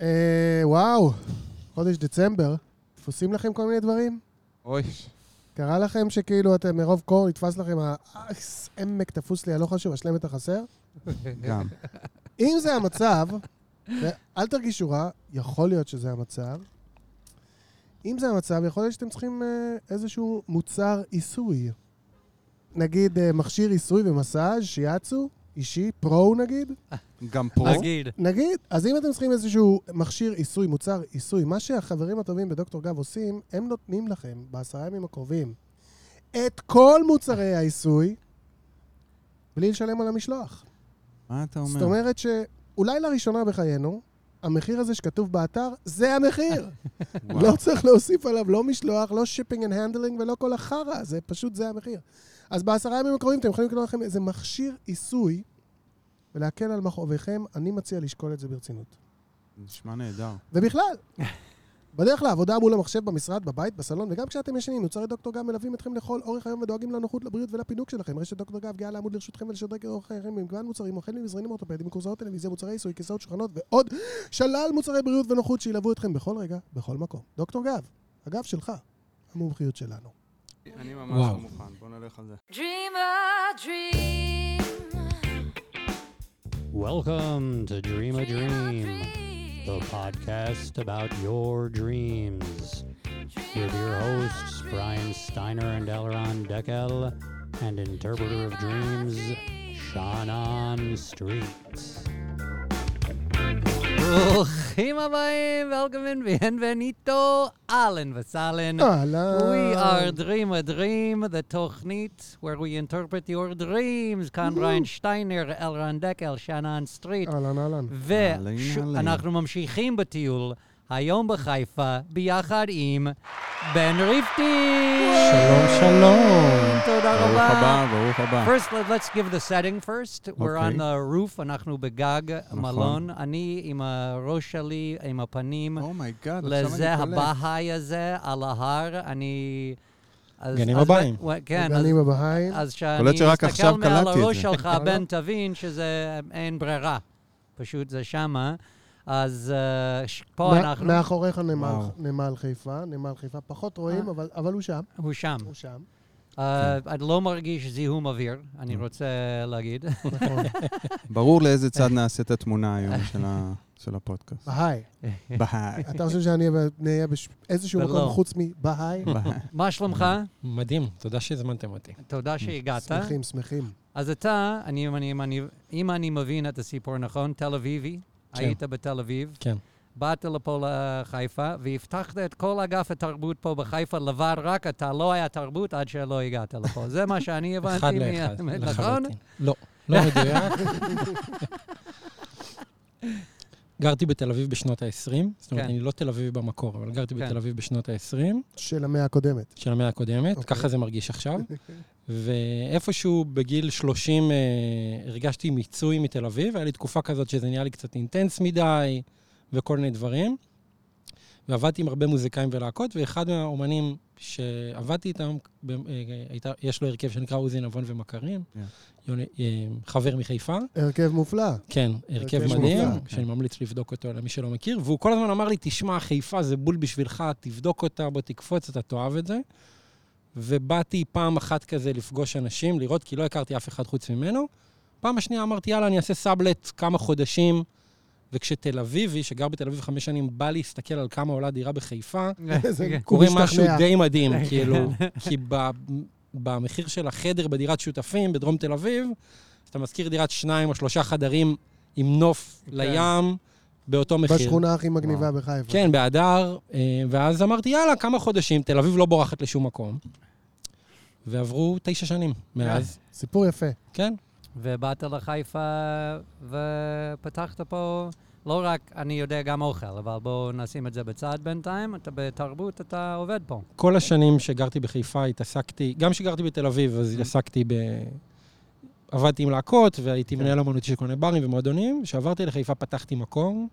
אה, וואו, חודש דצמבר, תפוסים לכם כל מיני דברים? אוי, קרה לכם שכאילו אתם מרוב קור נתפס לכם העמק תפוס לי הלא חשוב, השלם את החסר? גם. אם זה המצב, ואל תרגישו רע, יכול להיות שזה המצב. אם זה המצב, יכול להיות שאתם צריכים אה, איזשהו מוצר עיסוי. נגיד אה, מכשיר עיסוי ומסאז' שיאצו, אישי, pro נגיד. גם pro. נגיד. נגיד, אז אם אתם צריכים איזשהו מכשיר עיסוי, מוצר עיסוי, מה שהחברים הטובים בדוקטור גב עושים, הם נותנים לכם בעשרה ימים הקרובים את כל מוצרי העיסוי, בלי לשלם על המשלוח. מה אתה אומר? זאת אומרת שאולי לראשונה בחיינו, המחיר הזה שכתוב באתר, זה המחיר. לא צריך להוסיף עליו לא משלוח, לא shipping and handling ולא כל החרא, זה פשוט זה המחיר. אז בעשרה ימים הקרובים אתם יכולים לקנות לכם איזה מכשיר עיסוי ולהקל על מכאוביכם, אני מציע לשקול את זה ברצינות. נשמע נהדר. ובכלל, בדרך לעבודה מול המחשב, במשרד, בבית, בסלון, וגם כשאתם ישנים, מוצרי דוקטור גב מלווים אתכם לכל אורך היום ודואגים לנוחות, לבריאות ולפינוק שלכם. רשת דוקטור גב גאה לעמוד לרשותכם ולשדרג אורח חייכם במגוון מוצרים, החל ממזרנים אורתופדיים, מקורסאות טלוויזיה, מוצרי עיסוי, כיסאות שולחנות ועוד שלל מוצרי בריאות ונוחות שילוו אתכם בכל רגע, בכל מקום. דוקטור גב, הגב שלך, המומחיות שלנו. אני ממש וואו. לא מוכן, בוא נלך על זה. Dream a dream. Welcome to Dream a Dream, the dream. podcast about your dreams. With your hosts, Brian Steiner and Elron Deckel, and interpreter of dreams, Shannon Street. ברוכים הבאים, welcome in, bienvenido, אהלן וסהלן. אהלן. We are Dream a Dream, the תוכנית where we interpret your dreams. כאן ריין שטיינר, אלרן דקל, שנן סטריט. אהלן, אהלן. אהלן, אהלן. ואנחנו ממשיכים בטיול היום בחיפה, ביחד עם בן ריפטי. שלום, שלום. תודה ברוך רבה. הבא, ברוך הבא. First, let, let's give the setting first. We're on אוקיי. the roof, אנחנו בגג נכון. מלון. אני עם הראש שלי, עם הפנים oh my God, לזה עכשיו אני קולט. הבהאי הזה על ההר. אני... אז- גנים הבאים. כן, אז- הגנים הבהיים. אז שאני קולט שרק מסתכל עכשיו מעל הראש. שלך, לא. בן, תבין שזה אין ברירה. פשוט זה שמה. אז ש- פה מה- אנחנו... מאחוריך נמל-. נמל חיפה, נמל חיפה, פחות רואים, אה. אבל- אבל הוא שם, הוא שם. הוא שם. אה, אני לא מרגיש זיהום אוויר, אני Mm. רוצה להגיד. נכון. ברור לאיזה צד נעשה את התמונה היום של ה- של הפודקאסט. בהיי. בהיי. אתה חושב שאני אהיה באיזשהו. מקום חוץ מבהיי? בהיי. מה שלומך? מדהים, תודה שהזמנתם אותי. תודה שהגעת. שמחים, שמחים. אז אתה, אני- אני- אם אני- אם אני מבין את הסיפור נכון, תל אביבי, כן. היית בתל אביב. כן. באת לפה לחיפה, והבטחת את כל אגף התרבות פה בחיפה לבד, רק אתה לא היה תרבות עד שלא הגעת לפה. זה מה שאני הבנתי. אחד לאחד, נכון? לא, לא מדויק. גרתי בתל אביב בשנות ה-20, זאת אומרת, כן. אני לא תל אביב במקור, אבל גרתי כן. בתל אביב בשנות ה-20 של המאה הקודמת. של המאה הקודמת, אוקיי. ככה זה מרגיש עכשיו. ואיפשהו בגיל 30 אה, הרגשתי מיצוי מתל אביב, היה לי תקופה כזאת שזה נהיה לי קצת אינטנס מדי וכל מיני דברים. ועבדתי עם הרבה מוזיקאים ולהקות, ואחד מהאומנים שעבדתי איתם, אה, הייתה, יש לו הרכב שנקרא עוזי נבון ומכרים, כן. יוני, אה, חבר מחיפה. הרכב מופלא. כן, הרכב הרכב מדהים, מופלא, שאני ממליץ לבדוק אותו למי שלא מכיר. והוא כל הזמן אמר לי, תשמע, חיפה זה בול בשבילך, תבדוק אותה, בוא תקפוץ, אתה תאהב את זה. ובאתי פעם אחת כזה לפגוש אנשים, לראות, כי לא הכרתי אף אחד חוץ ממנו. פעם השנייה אמרתי, יאללה, אני אעשה סאבלט כמה חודשים. וכשתל אביבי, שגר בתל אביב חמש שנים, בא להסתכל על כמה עולה דירה בחיפה, כן. קורה משהו. די מדהים, כאילו, כי ב, במחיר של החדר בדירת שותפים בדרום תל אביב, אתה משכיר דירת שניים או שלושה חדרים עם נוף כן. לים, באותו מחיר. בשכונה הכי מגניבה בחיפה. כן, באדר, אה, ואז אמרתי, יאללה, כמה חודשים, תל אביב לא בורחת לשום מקום. ועברו תשע שנים מאז, סיפור יפה. כן. ובאת לחיפה ופתחת פה, לא רק, אני יודע גם אוכל, אבל בואו נשים את זה בצד בינתיים. אתה בתרבות, אתה עובד פה. כל השנים שגרתי בחיפה התעסקתי, גם כשגרתי בתל אביב, אז התעסקתי ב... עבדתי עם להקות, והייתי מנהל אמנותי של מיני ברים ומועדונים. כשעברתי לחיפה פתחתי מקום,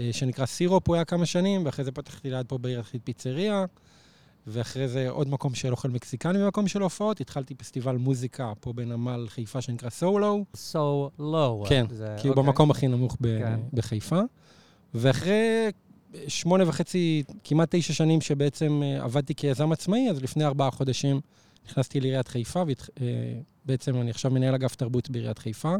אה, שנקרא סירופ, הוא היה כמה שנים, ואחרי זה פתחתי ליד פה בעיר יחיד פיצריה, ואחרי זה עוד מקום של אוכל מקסיקני במקום של הופעות. התחלתי פסטיבל מוזיקה פה בנמל חיפה שנקרא סולו, So low. כן, זה- כי הוא אוקיי. במקום הכי נמוך ב- כן. בחיפה. ואחרי שמונה וחצי, כמעט תשע שנים שבעצם אה, עבדתי כיזם עצמאי, אז לפני ארבעה חודשים נכנסתי לעיריית חיפה, ובעצם אני עכשיו מנהל אגף תרבות בעיריית חיפה.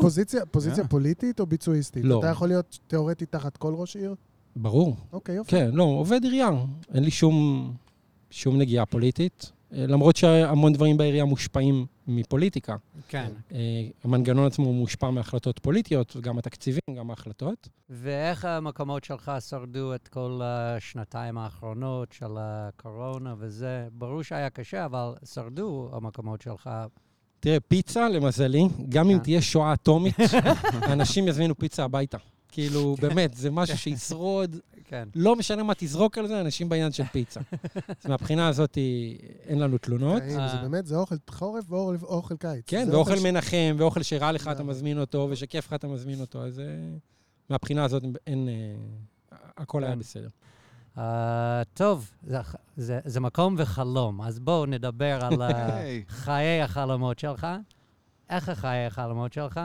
פוזיציה, פוזיציה אה. פוליטית או ביצועיסטית? לא. אתה יכול להיות תיאורטית תחת כל ראש עיר? ברור. אוקיי, יופי. כן, לא, עובד עירייה. אין לי שום, שום נגיעה פוליטית, אה, למרות שהמון דברים בעירייה מושפעים מפוליטיקה. כן. אה, המנגנון עצמו מושפע מהחלטות פוליטיות, וגם התקציבים, גם ההחלטות. ואיך המקומות שלך שרדו את כל השנתיים האחרונות של הקורונה וזה? ברור שהיה קשה, אבל שרדו המקומות שלך. תראה, פיצה, למזלי, גם אם כן. תהיה שואה אטומית, אנשים יזמינו פיצה הביתה. כאילו, באמת, זה משהו שישרוד, כן. לא משנה מה תזרוק על זה, אנשים בעניין של פיצה. אז מהבחינה הזאת אין לנו תלונות. זה אה. באמת, זה אוכל חורף ואוכל קיץ. כן, ואוכל מנחם, ואוכל שרע לך אתה? מזמין אותו, ושכיף לך אתה מזמין אותו, אז אה, מהבחינה הזאת אין... אה, הכל היה כן. בסדר. Uh, טוב, זה, זה, זה מקום וחלום, אז בואו נדבר על. חיי החלומות שלך. איך חיי החלומות שלך?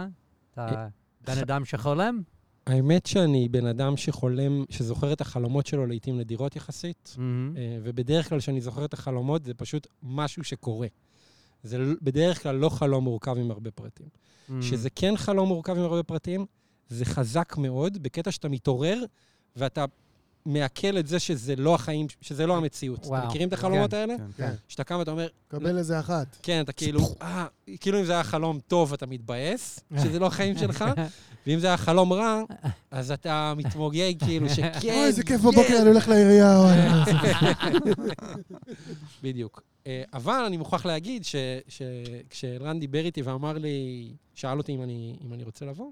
אתה בן אדם שחולם? האמת שאני בן אדם שחולם, שזוכר את החלומות שלו לעיתים נדירות יחסית, מהמם. אה, ובדרך כלל כשאני זוכר את החלומות, זה פשוט משהו שקורה. זה בדרך כלל לא חלום מורכב עם הרבה פרטים. מהמם. שזה כן חלום מורכב עם הרבה פרטים, זה חזק מאוד, בקטע שאתה מתעורר ואתה מעכל את זה שזה לא החיים, שזה לא המציאות. וואו, אתם מכירים את החלומות כן. האלה? כן. כן, שאתה קם ואתה אומר, קבל איזה אחת. כן, אתה כאילו, אה, כאילו אם זה היה חלום טוב, אתה מתבאס, שזה לא החיים שלך, ואם זה היה חלום רע, אז אתה מתמוגג כאילו שכן, אוי, איזה כיף כן. בבוקר, אני הולך לעירייה. אוי, בדיוק. אה, אבל אני מוכרח להגיד שכשרן דיבר איתי ואמר לי, שאל אותי אם אני, אם אני רוצה לבוא,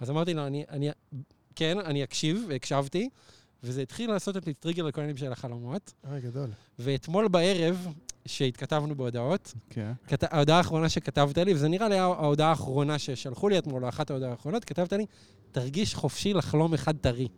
אז אמרתי לו, אני, אני, כן, אני אקשיב, והקשבתי, וזה התחיל לעשות את טריגר לכל העניינים של החלומות. אוי, גדול. ואתמול בערב, שהתכתבנו בהודעות, כן. כת... ההודעה האחרונה שכתבת לי, וזה נראה לי ההודעה האחרונה ששלחו לי אתמול, או אחת ההודעות האחרונות, כתבת לי, תרגיש חופשי לחלום אחד טרי.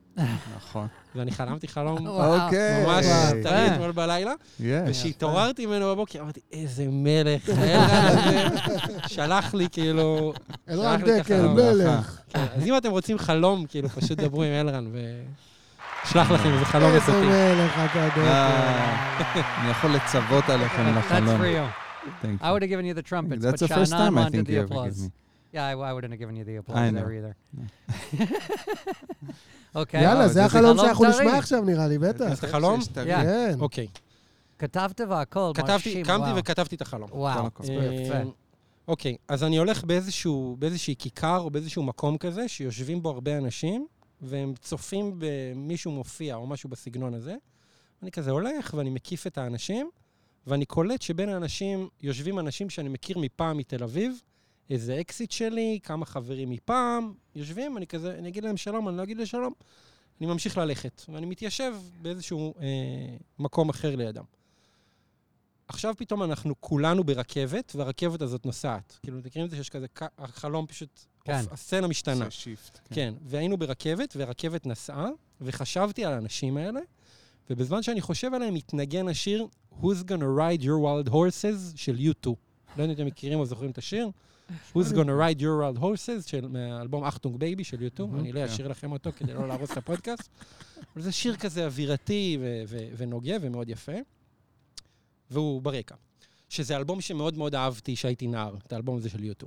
נכון. ואני חלמתי חלום. אוקיי. ממש. טרי אה. אתמול בלילה. וכשהתעוררתי ממנו בבוקר, אמרתי, איזה מלך, האלרן הזה שלח לי כאילו... אלרן שלח לי את דקל, החלום. מלך. כן, אז אם אתם רוצים חלום, כאילו, פשוט דברו עם אלרן ושלח לכם איזה חלום איזה איכותי. מלך אתה דקל. אה, אני יכול לצוות עליכם That's לחלום. for you. Thank I would have given you the trumpets, That's but the first time I wanted think the you ever applause. give me. Yeah, I, I wouldn't have given you the applause know. there either. אוקיי. יאללה, אה, זה זה החלום חלום שאנחנו. נשמע עכשיו, נראה לי, בטח. טרי. Yeah. כן. אוקיי. כתבת והכל, כתבתי, מרשים, קמתי וואו. וכתבתי את החלום. וואו. יפה. אה, אוקיי, אז אני הולך באיזשהו, באיזושהי כיכר או באיזשהו מקום כזה, שיושבים בו הרבה אנשים, והם צופים במישהו מופיע או משהו בסגנון הזה. אני כזה הולך ואני מקיף את האנשים, ואני קולט שבין האנשים יושבים אנשים שאני מכיר מפעם מתל אביב, איזה אקסית שלי, כמה חברים מפעם, יושבים, אני כזה, אני אגיד להם שלום, אני לא אגיד להם שלום. אני ממשיך ללכת, ואני מתיישב באיזשהו אה, מקום אחר לידם. עכשיו פתאום אנחנו כולנו ברכבת, והרכבת הזאת נוסעת. כאילו, אתם מכירים את זה שיש כזה, החלום פשוט, כן. הסצנה משתנה. זה shift. כן, והיינו ברכבת, והרכבת נסעה, וחשבתי על האנשים האלה, ובזמן שאני חושב עליהם, התנגן השיר Who's gonna ride your wild horses של U2. לא יודע אם אתם מכירים או זוכרים את השיר. Who's gonna ride your wild horses של מהאלבום Achtung Baby של U2. אני לא כן. אשאיר לכם אותו כדי לא להרוס את הפודקאסט. אבל זה שיר כזה אווירתי ו- ו- ונוגה ומאוד יפה. והוא ברקע. שזה אלבום שמאוד מאוד אהבתי כשהייתי נער, את האלבום הזה של U2.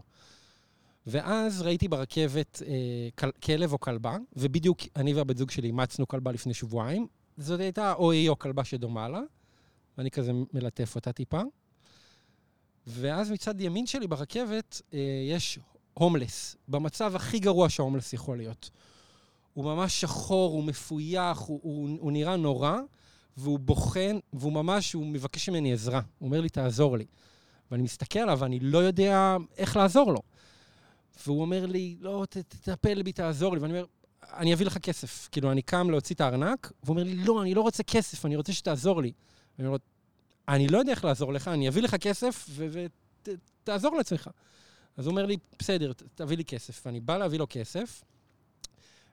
ואז ראיתי ברכבת אה, כל, כלב או כלבה, ובדיוק אני והבת זוג שלי אימצנו כלבה לפני שבועיים. זאת הייתה או היא או כלבה שדומה לה, ואני כזה מלטף אותה טיפה. ואז מצד ימין שלי ברכבת אה, יש הומלס, במצב הכי גרוע שההומלס יכול להיות. הוא ממש שחור, הוא מפויח, הוא, הוא, הוא נראה נורא, והוא בוחן, והוא ממש, הוא מבקש ממני עזרה. הוא אומר לי, תעזור לי. ואני מסתכל עליו ואני לא יודע איך לעזור לו. והוא אומר לי, לא, תטפל בי, תעזור לי. ואני אומר, אני אביא לך כסף. כאילו, אני קם להוציא את הארנק, והוא אומר לי, לא, אני לא רוצה כסף, אני רוצה שתעזור לי. ואני אומר אני לא יודע איך לעזור לך, אני אביא לך כסף ותעזור לעצמך. אז הוא אומר לי, בסדר, תביא לי כסף. ואני בא להביא לו כסף,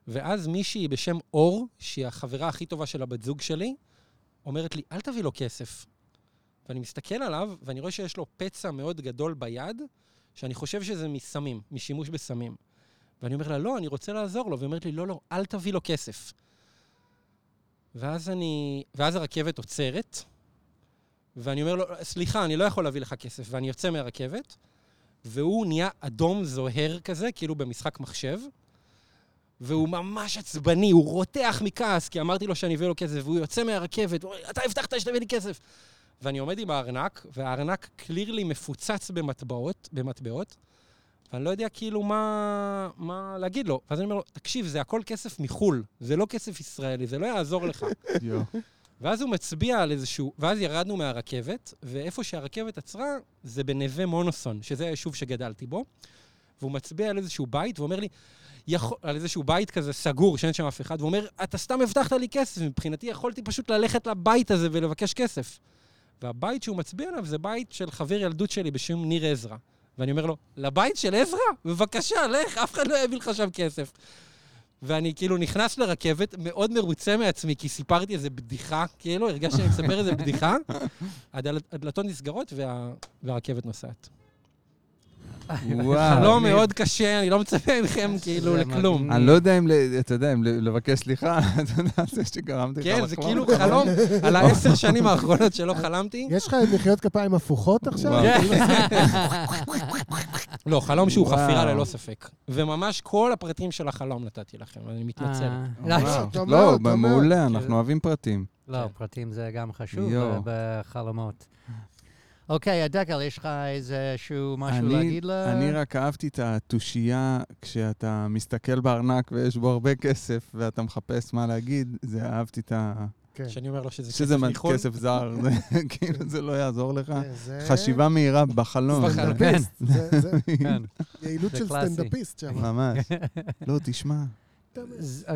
ואז מישהי בשם אור, שהיא החברה הכי טובה של הבת זוג שלי, אומרת לי, אל תביא לו כסף. ואני מסתכל עליו, ואני רואה שיש לו פצע מאוד גדול ביד, שאני חושב שזה מסמים, משימוש בסמים. ואני אומר לה, לא, אני רוצה לעזור לו. והיא אומרת לי, לא, לא, אל תביא לו כסף. ואז אני... ואז הרכבת עוצרת, ואני אומר לו, סליחה, אני לא יכול להביא לך כסף. ואני יוצא מהרכבת, והוא נהיה אדום זוהר כזה, כאילו במשחק מחשב, והוא ממש עצבני, הוא רותח מכעס, כי אמרתי לו שאני אביא לו כסף, והוא יוצא מהרכבת, הוא אומר, אתה הבטחת שתביא לי כסף. ואני עומד עם הארנק, והארנק קלירלי מפוצץ במטבעות, במטבעות, ואני לא יודע כאילו מה, מה להגיד לו. ואז אני אומר לו, תקשיב, זה הכל כסף מחו"ל, זה לא כסף ישראלי, זה לא יעזור לך. ואז הוא מצביע על איזשהו... ואז ירדנו מהרכבת, ואיפה שהרכבת עצרה, זה בנווה מונוסון, שזה היישוב שגדלתי בו. והוא מצביע על איזשהו בית, ואומר לי, יכול, על איזשהו בית כזה סגור, שאין שם אף אחד, והוא אומר, אתה סתם הבטחת לי כסף, מבחינתי יכולתי פשוט ללכת לבית הזה ולבקש כסף. והבית שהוא מצביע עליו זה בית של חבר ילדות שלי בשם ניר עזרא. ואני אומר לו, לבית של עזרא? בבקשה, לך, אף אחד לא יביא לך שם כסף. ואני כאילו נכנס לרכבת, מאוד מרוצה מעצמי, כי סיפרתי איזה בדיחה, כאילו, הרגשתי שאני מספר איזה בדיחה. הדלת- הדלתות נסגרות וה... והרכבת נוסעת. וואו. חלום מאוד קשה, אני לא מצפה מכם כאילו לכלום. אני לא יודע אם, ל- אתה יודע, אם ל- לבקש סליחה, אתה יודע, זה שגרמתי לך כן, זה. כאילו חלום על העשר שנים האחרונות שלא חלמתי. יש לך מחיאות כפיים הפוכות עכשיו? וואו. לא, חלום שהוא. חפירה ללא ספק. וממש כל הפרטים של החלום נתתי לכם, אני מתנצל. אה, לא, אומר. מעולה, אנחנו אוהבים פרטים. לא, פרטים זה גם חשוב בחלומות. אוקיי, דקל, יש לך איזשהו משהו אני- להגיד ל... אני רק אהבתי את התושייה כשאתה מסתכל בארנק ויש בו הרבה כסף ואתה מחפש מה להגיד, זה אהבתי את ה... כן. שאני אומר לו שזה שזה כסף מחו"ל. כסף זר, זה- כאילו זה לא יעזור לך. כן, זה- חשיבה מהירה בחלום. זה- זה כן. יעילות זה של. סטנדאפיסט שם. ממש. לא, תשמע.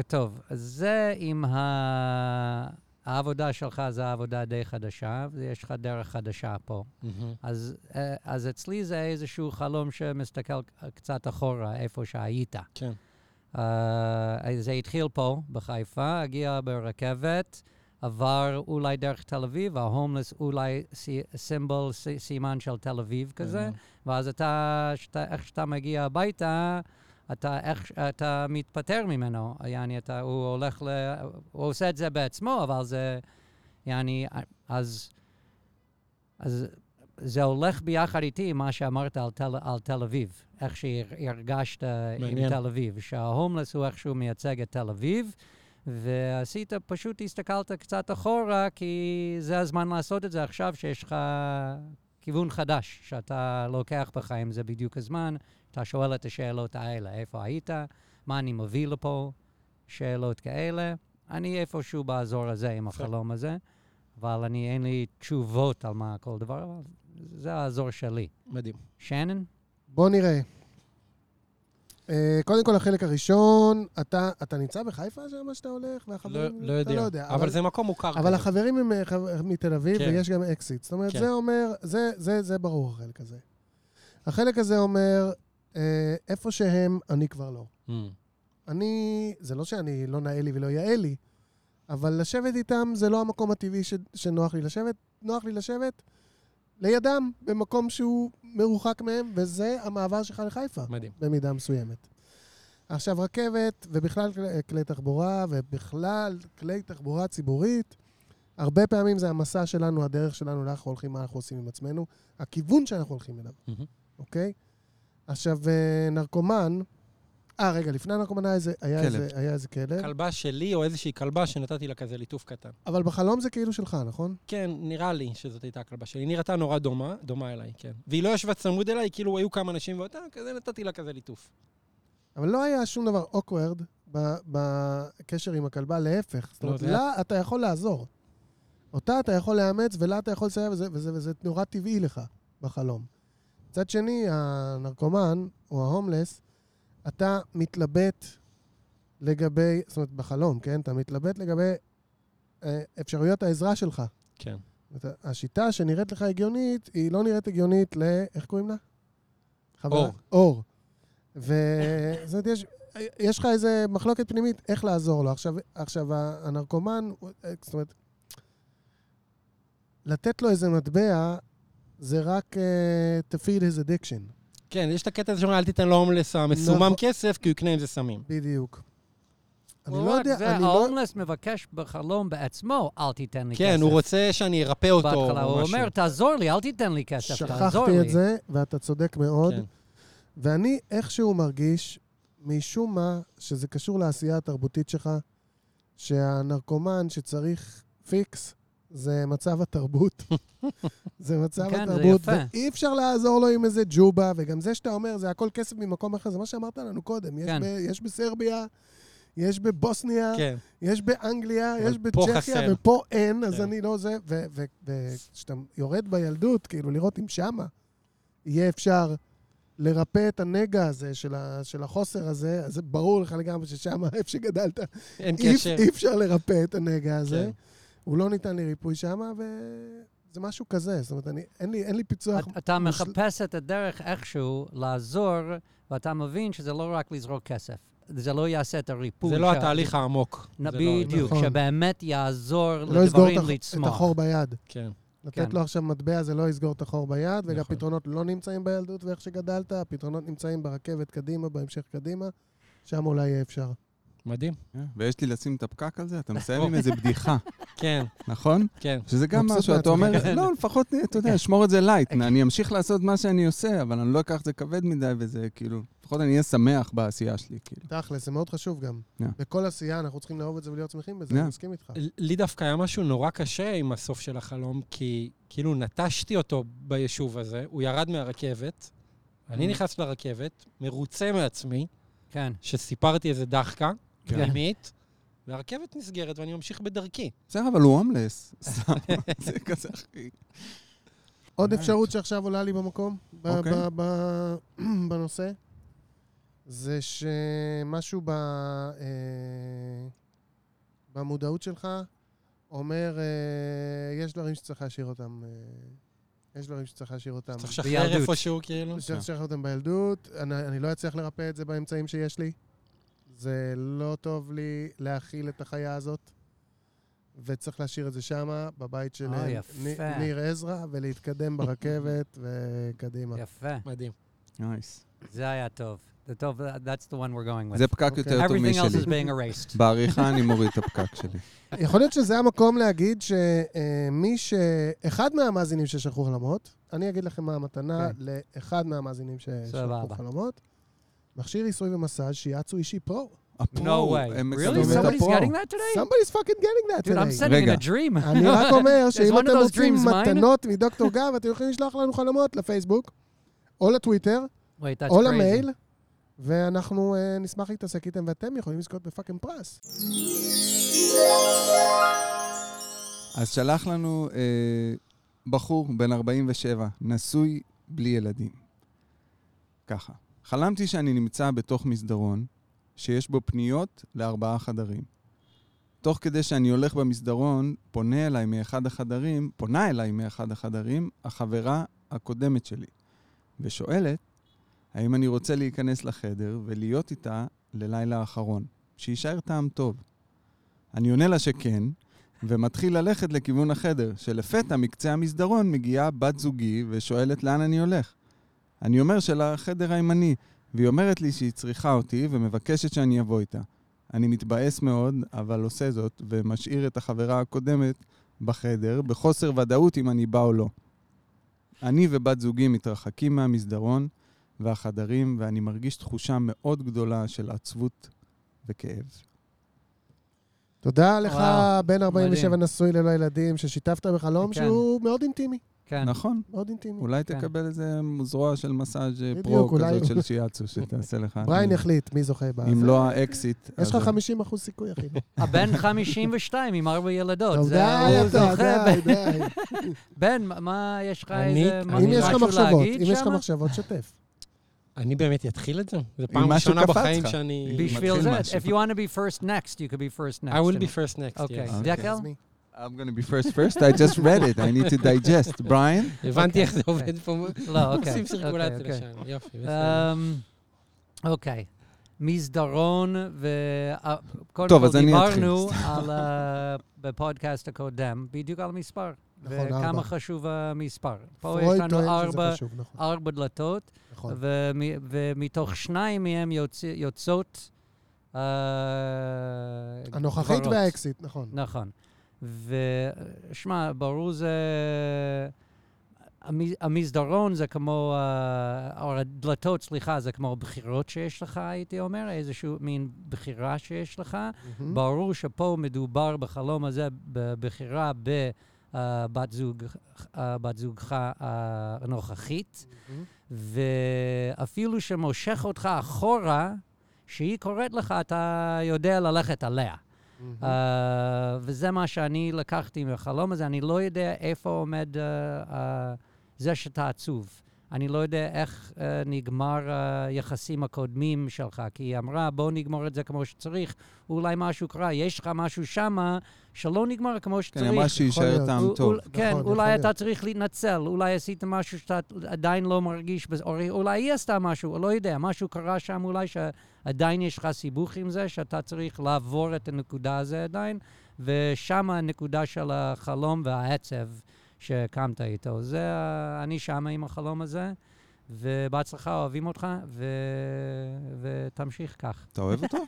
טוב, אז זה עם ה... העבודה שלך זה עבודה די חדשה, ויש לך דרך חדשה פה. מהמם. אז, אה, אז אצלי זה איזשהו חלום שמסתכל קצת אחורה, איפה שהיית. כן. Uh, זה התחיל פה, בחיפה, הגיע ברכבת, עבר אולי דרך תל אביב, ההומלס אולי סי- סימבול, סי- סימן של תל אביב כזה, מהמם. ואז אתה, שאתה, איך שאתה מגיע הביתה, אתה, איך, אתה מתפטר ממנו. יעני, אתה, הוא הולך ל... הוא עושה את זה בעצמו, אבל זה... יעני, אז... אז זה הולך ביחד איתי, מה שאמרת על תל, על תל אביב, איך שהרגשת עם מעניין. תל אביב, שההומלס הוא איכשהו מייצג את תל אביב, ועשית, פשוט הסתכלת קצת אחורה, כי זה הזמן לעשות את זה עכשיו, שיש לך כיוון חדש, שאתה לוקח בחיים, זה בדיוק הזמן, אתה שואל את השאלות האלה, איפה היית, מה אני מביא לפה, שאלות כאלה. אני איפשהו באזור הזה עם. החלום הזה, אבל אני, אין לי תשובות על מה כל דבר, אבל זה האזור שלי. מדהים. שנן? בוא נראה. אה, קודם כל, החלק הראשון, אתה אתה נמצא בחיפה שם שאתה הולך? לא והחברים... לא אתה יודע. אבל זה מקום מוכר. אבל כזה. החברים הם אה, חבר- מתל אביב, כן. ויש גם אקסית. זאת אומרת, כן. זה אומר, זה, זה, זה ברור, החלק הזה. החלק הזה אומר, איפה שהם, אני כבר לא. מהמם. אני, זה לא שאני לא נאה לי ולא יאה לי, אבל לשבת איתם זה לא המקום הטבעי ש, שנוח לי לשבת. נוח לי לשבת לידם, במקום שהוא מרוחק מהם, וזה המעבר שלך לחיפה. מדהים. במידה מסוימת. עכשיו, רכבת, ובכלל כלי, כלי תחבורה, ובכלל כלי תחבורה ציבורית, הרבה פעמים זה המסע שלנו, הדרך שלנו, לאן אנחנו הולכים, מה אנחנו עושים עם עצמנו, הכיוון שאנחנו הולכים אליו, מהמם. אוקיי? עכשיו, אה, נרקומן, אה, רגע, לפני הנרקומן היה איזה, היה כלב. איזה, היה איזה כלב, כלבה שלי או איזושהי כלבה שנתתי לה כזה ליטוף קטן. אבל בחלום זה כאילו שלך, נכון? כן, נראה לי שזאת הייתה הכלבה שלי. היא נראתה נורא דומה, דומה אליי, כן. והיא לא ישבה צמוד אליי, כאילו היו כמה אנשים ואותה, כזה נתתי לה כזה ליטוף. אבל לא היה שום דבר אוקוורד בקשר עם הכלבה, להפך. זאת לא, אומרת, היה- לה אתה יכול לעזור. אותה אתה יכול לאמץ, ולה אתה יכול לסייע, וזה, וזה, וזה נורא טבעי לך בחלום. מצד שני, הנרקומן, או ההומלס, אתה מתלבט לגבי, זאת אומרת, בחלום, כן? אתה מתלבט לגבי אה, אפשרויות העזרה שלך. כן. אומרת, השיטה שנראית לך הגיונית, היא לא נראית הגיונית ל... איך קוראים לה? חברה? אור. אור. וזאת אומרת, יש, יש לך איזה מחלוקת פנימית איך לעזור לו. עכשיו, עכשיו הנרקומן, הוא- זאת אומרת, לתת לו איזה מטבע, זה רק uh, to feed his addiction. כן, יש את הקטע הזה שאומרים, אל תיתן להומלס המסומם נכון. כסף, כי הוא יקנה עם זה סמים. בדיוק. אני לא יודע, זה, אני לא... ההומלס מבקש בחלום בעצמו, אל תיתן לי כסף. כן, הוא רוצה שאני ארפא אותו בהתחלה הוא או משהו. אומר, תעזור לי, אל תיתן לי כסף, תעזור לי. שכחתי את זה, ואתה צודק מאוד. כן. ואני איכשהו מרגיש, משום מה, שזה קשור לעשייה התרבותית שלך, שהנרקומן שצריך פיקס, זה מצב התרבות. זה מצב כן, זה התרבות, יפה. ואי אפשר לעזור לו עם איזה ג'ובה, וגם זה שאתה אומר, זה הכל כסף ממקום אחר, זה מה שאמרת לנו קודם. יש, כן. ב, יש בסרביה, יש בבוסניה, כן. יש באנגליה, יש בצ'כיה. ופה אין, אז כן. אני לא זה. וכשאתה יורד בילדות, כאילו, לראות אם שמה יהיה אפשר לרפא את הנגע הזה של, ה, של החוסר הזה, אז זה ברור לך לגמרי ששם, איפה שגדלת, אין אי, קשר. אי אפשר לרפא את הנגע הזה. כן. הוא לא ניתן לריפוי שם, וזה משהו כזה. זאת אומרת, אני, אין, לי, אין לי פיצוח. את- אתה מושל- מחפש את הדרך איכשהו לעזור, ואתה מבין שזה לא רק לזרוק כסף. זה לא יעשה את הריפוי. זה לא שה- התהליך העמוק. לא- בדיוק, נכון. שבאמת יעזור לא יסגור את, לדברים הח- את לצמוח. החור ביד. כן. לתת כן. לו עכשיו מטבע זה לא יסגור את החור ביד, וגם נכון. פתרונות לא נמצאים בילדות ואיך שגדלת, הפתרונות נמצאים ברכבת קדימה, בהמשך קדימה, שם אולי יהיה אפשר. מדהים. כן, ויש לי לשים את הפקק על זה, אתה מסיים עם איזה בדיחה, כן, נכון? כן. שזה גם משהו, אתה אומר, מעצמך. לא, לפחות, אתה יודע, שמור את זה light, אני אמשיך לעשות מה שאני עושה, אבל אני לא אקח את זה כבד מדי, וזה כאילו, לפחות אני אהיה שמח בעשייה שלי, כאילו. תכל'ס, זה מאוד חשוב גם. בכל עשייה אנחנו צריכים לאהוב את זה ולהיות שמחים בזה. אני מסכים איתך. לי דווקא היה משהו נורא קשה עם הסוף של החלום, כי כאילו נטשתי אותו ביישוב הזה, הוא ירד מהרכבת, אני נכנס לרכבת, מרוצה מעצמי, כן. שסיפרתי איזה דחקה כן. פנימית, והרכבת נסגרת ואני ממשיך בדרכי. בסדר, אבל הוא הומלס. זה כזה, אחי. עוד. אפשרות שעכשיו עולה לי במקום, אוקיי. בנושא, זה שמשהו אה, במודעות שלך אומר, אה, יש דברים שצריך להשאיר אותם. אה, יש דברים שצריך להשאיר אותם. צריך לשחרר. איפשהו, כאילו. צריך לשחרר אותם בילדות. אני, אני לא אצליח לרפא את זה באמצעים שיש לי. זה לא טוב לי להכיל את החיה הזאת, וצריך להשאיר את זה שמה, בבית של אוי, אה, יפה. נ- ניר עזרא, ולהתקדם ברכבת וקדימה. יפה. מדהים. נייס. זה היה טוב. זה טוב, that's the one we're going with. זה פקק אוקיי. יותר טוב Everything else is משלי. being erased. בעריכה אני מוריד את הפקק שלי. יכול להיות שזה המקום להגיד שמי ש... אחד מהמאזינים ששלחו חלומות, אני אגיד לכם מה המתנה כן. לאחד מהמאזינים ששלחו. חלומות. מכשיר עיסוי ומסאז' שיאצו אישי Pro. No way. Really? Somebody's getting that today? Somebody's fucking getting that Dude, I'm today. sitting in רגע. a dream. אני רק אומר שאם אתם רוצים? מתנות מדוקטור גב, אתם יכולים לשלוח לנו חלומות לפייסבוק, או לטוויטר, Wait, that's או. למייל, ואנחנו אה, נשמח להתעסק איתם, ואתם יכולים לזכות ב fucking פרס. אז שלח לנו אה, בחור בן 47, נשוי בלי ילדים. ככה, חלמתי שאני נמצא בתוך מסדרון שיש בו פניות לארבעה חדרים. תוך כדי שאני הולך במסדרון, פונה אליי מאחד החדרים, פונה אליי מאחד החדרים, החברה הקודמת שלי, ושואלת האם אני רוצה להיכנס לחדר ולהיות איתה ללילה האחרון, שיישאר טעם טוב. אני עונה לה שכן, ומתחיל ללכת לכיוון החדר, שלפתע מקצה המסדרון מגיעה בת זוגי ושואלת לאן אני הולך. אני אומר שלחדר הימני, והיא אומרת לי שהיא צריכה אותי ומבקשת שאני אבוא איתה. אני מתבאס מאוד, אבל עושה זאת, ומשאיר את החברה הקודמת בחדר, בחוסר ודאות אם אני בא או לא. אני ובת זוגי מתרחקים מהמסדרון והחדרים, ואני מרגיש תחושה מאוד גדולה של עצבות וכאב. תודה לך, וואו, בן 47 מדהים. נשוי ללא ילדים, ששיתפת בחלום כן. שהוא מאוד אינטימי. כן. נכון? מאוד אינטימי. אולי כן. תקבל איזה זרוע של מסאז' בדיוק, Pro אולי- כזאת של שיאצו שתעשה לך. בריין יחליט מי זוכה בה. אם לא האקסית. יש לך אז- 50 אחוז סיכוי, אחי. הבן 52 עם ארבע ילדות. די אתה, די, די. בן, מה- יש לך אני- איזה משהו אם יש לך מחשבות, להגיד אם יש לך? מחשבות, שתף. אני באמת אתחיל את זה? זו פעם ראשונה בחיים. שאני... בשביל זה, if you want to be first next, you could be first next. I will be first next, אוקיי. yes. דקל? I'm gonna be first first, I just read it, I need to digest. בריין? הבנתי איך זה עובד פה. לא, אוקיי. עושים סירקולציה אוקיי, לשם. יופי, בסדר. אמ, אוקיי. מסדרון, וקודם טוב, כל אז אני אתחיל. דיברנו על, ה- בפודקאסט הקודם, בדיוק על המספר. נכון, וכמה ארבע. חשוב המספר. פה יש לנו ארבע, חשוב, נכון. ארבע דלתות, נכון. ומ- ומתוך שניים מהם יוצא, יוצאות... אה, הנוכחית. והאקסיט, נכון. נכון. ושמע, ברור זה... המ- המסדרון זה כמו, אה, או הדלתות, סליחה, זה כמו בחירות שיש לך, הייתי אומר, איזשהו מין בחירה שיש לך. מהמם. ברור שפה מדובר בחלום הזה בבחירה בבת זוג, אה, בת זוגך אה, הנוכחית, מהמם. ואפילו שמושך אותך אחורה, שהיא קוראת לך, אתה יודע ללכת עליה. Uh, וזה מה שאני לקחתי מהחלום הזה. אני לא יודע איפה עומד uh, uh, זה שאתה עצוב. אני לא יודע איך uh, נגמר היחסים הקודמים שלך, כי היא אמרה, בוא נגמור את זה כמו שצריך, אולי משהו קרה. יש לך משהו שמה שלא נגמר כמו כן, שצריך. אמרה שיישאר להיות. טעם טוב. אול- כן, נכון, אולי יכול אתה להיות. צריך להתנצל, אולי עשית משהו שאתה עדיין לא מרגיש, בזה, או אולי היא עשתה משהו, לא יודע, משהו קרה שם אולי שעדיין יש לך סיבוך עם זה, שאתה צריך לעבור את הנקודה הזו עדיין, ושם הנקודה של החלום והעצב שקמת איתו. זה, אני שם עם החלום הזה, ובהצלחה, אוהבים אותך, ו... ותמשיך כך. אתה אוהב אותו?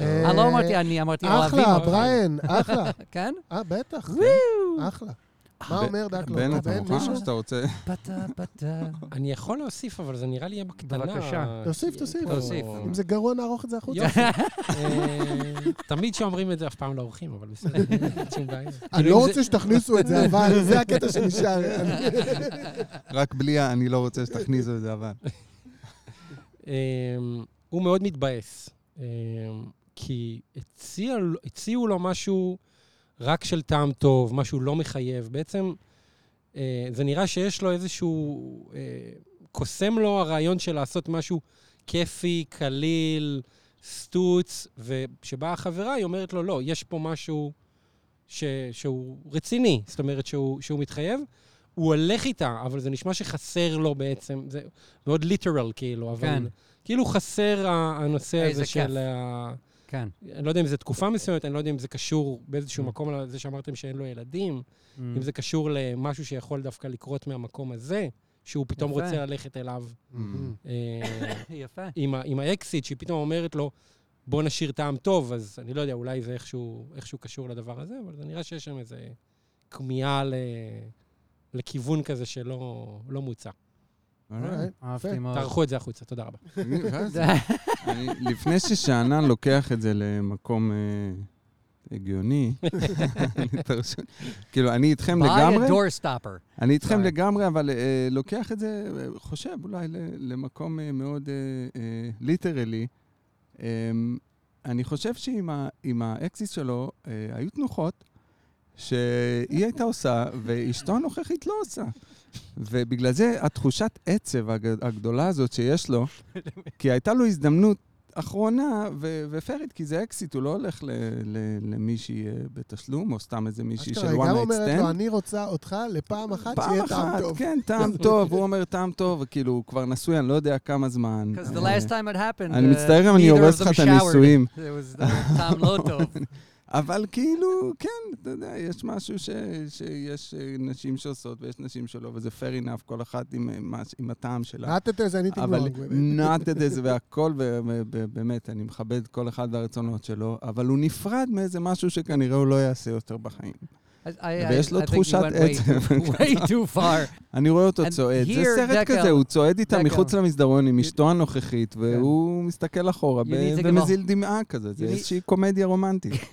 אה, אני לא אמרתי אני, אמרתי אוהבים אחלה, אותך. בריין, אחלה. כן? אה, בטח. אחלה. מה אומר דקלו? בן, אתה מוכן? או שאתה רוצה... פתה פתה. אני יכול להוסיף, אבל זה נראה לי יהיה בקטנה. בבקשה. תוסיף, תוסיף. תוסיף. אם זה גרוע, נערוך את זה החוצה. אה, תמיד שאומרים את זה, אף פעם לא עורכים, אבל בסדר. אני לא רוצה שתכניסו את זה, אבל זה הקטע שנשאר. רק בלי ה... אני לא רוצה שתכניסו את זה, אבל... הוא מאוד מתבאס, אמ, כי הציע, הציעו לו משהו רק של טעם טוב, משהו לא מחייב. בעצם, אה, זה נראה שיש לו איזשהו... אה, קוסם לו הרעיון של לעשות משהו כיפי, קליל, סטוץ, וכשבאה החברה, היא אומרת לו, לא, יש פה משהו ש, שהוא רציני, זאת אומרת שהוא, שהוא מתחייב. הוא הולך איתה, אבל זה נשמע שחסר לו בעצם, זה מאוד ליטרל כאילו, אבל כן. כאילו חסר הנושא הזה כיף. של ה... כן. אני לא יודע אם זו תקופה מסוימת, אני לא יודע אם זה קשור באיזשהו Mm. מקום לזה שאמרתם שאין לו ילדים, Mm. אם זה קשור למשהו שיכול דווקא לקרות מהמקום הזה, שהוא פתאום יפה. רוצה ללכת אליו מהמם. אה, יפה. עם, ה- עם האקסיט, שהיא פתאום אומרת לו, בוא נשאיר טעם טוב, אז אני לא יודע, אולי זה איכשהו, איכשהו קשור לדבר הזה, אבל זה נראה שיש שם איזה כמיהה ל... לכיוון כזה שלא לא מוצע. אוקיי. אהבתי יפה. מאוד. תערכו את זה החוצה, תודה רבה. לפני ששאנן לוקח את זה למקום אה, הגיוני, כאילו, אני איתכם buy לגמרי, a door stopper. אני איתכם. לגמרי, אבל אה, לוקח את זה, אה, חושב אולי ל- למקום מאוד Literally. אני חושב שעם ה- עם האקסית שלו היו תנוחות שהיא הייתה עושה, ואשתו הנוכחית לא עושה. ובגלל זה התחושת עצב הג- הגדולה הזאת שיש לו, כי הייתה לו הזדמנות אחרונה ו- ופיירית, כי זה אקסית, הוא לא הולך ל- ל- למישהי אה, בתשלום, או סתם איזה מישהי של אשכרה, היא one גם night אומרת לו, stand. אני רוצה אותך לפעם אחת פעם שיהיה טעם אחת, טוב. כן, טעם טוב, הוא אומר טעם טוב, וכאילו, הוא כבר נשוי, אני לא יודע כמה זמן. Because the last time it happened, אני uh, מצטער אם אני הורס לך את. הנישואים. It was uh, טעם לא טוב. אבל כאילו, כן, אתה יודע, יש משהו ש, שיש אה, נשים שעושות ויש נשים שלא, וזה fair enough, כל אחת עם, אה, מה- עם הטעם שלה. רטטס, anything אבל wrong with it. נאטד איזה והכל, ובאמת, אני מכבד כל אחד והרצונות שלו, אבל הוא נפרד מאיזה משהו שכנראה הוא לא יעשה יותר בחיים. ויש לו תחושת עצב. too- way too far. אני רואה אותו צועד, זה סרט כזה, הוא צועד איתה. מחוץ למסדרון עם אשתו הנוכחית, והוא מסתכל אחורה ומזיל דמעה כזה, זה איזושהי קומדיה רומנטית.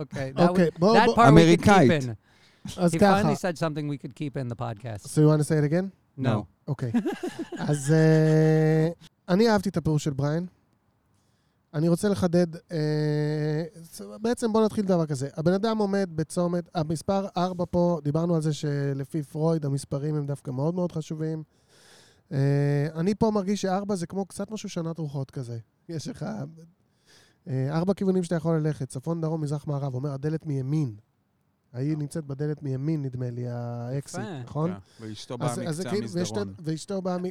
Okay, that, אוקיי, was, בוא, that בוא, part we could keep אמריקאית. in. אז He ככה. finally said something we could keep in the podcast. So you want to say it again? No. אוקיי. אז אה, אני אהבתי את הפירוש של בריין. אני רוצה לחדד, אה, בעצם בואו נתחיל דבר כזה. הבן אדם עומד בצומת, המספר 4 פה, דיברנו על זה שלפי פרויד המספרים הם דווקא מאוד מאוד חשובים. אה, אני פה מרגיש שארבע זה כמו קצת משהו שנת רוחות כזה. יש לך ארבע כיוונים שאתה יכול ללכת, צפון, דרום, מזרח, מערב. אומר, הדלת מימין. ההיא נמצאת בדלת מימין, נדמה לי, האקסיט. נכון? ואשתו באה אז- אז זה מקצה כאילו- המסדרון. ואשתו באה מ...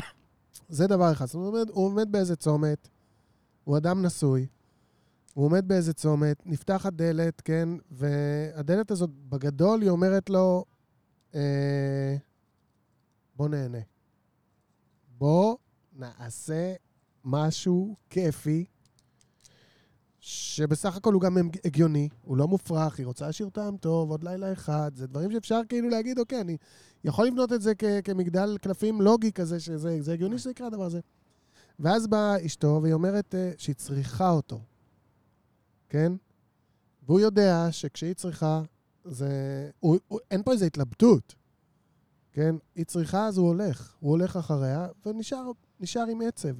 זה דבר אחד. זאת אומרת, הוא עומד באיזה צומת, הוא אדם נשוי, הוא עומד באיזה צומת, נפתחת דלת, כן, והדלת הזאת, בגדול, היא אומרת לו, אה, בוא נהנה. בוא נעשה משהו כיפי, שבסך הכל הוא גם הגיוני, הוא לא מופרך, היא רוצה להשאיר טעם טוב, עוד לילה אחד, זה דברים שאפשר כאילו להגיד, אוקיי, אני יכול לבנות את זה כ- כמגדל קלפים לוגי כזה, שזה זה הגיוני שזה יקרה הדבר הזה. ואז באה אשתו, והיא אומרת אה, שהיא צריכה אותו, כן? והוא יודע שכשהיא צריכה, זה... הוא, הוא, אין פה איזו התלבטות, כן? היא צריכה, אז הוא הולך. הוא הולך אחריה, ונשאר נשאר עם עצב.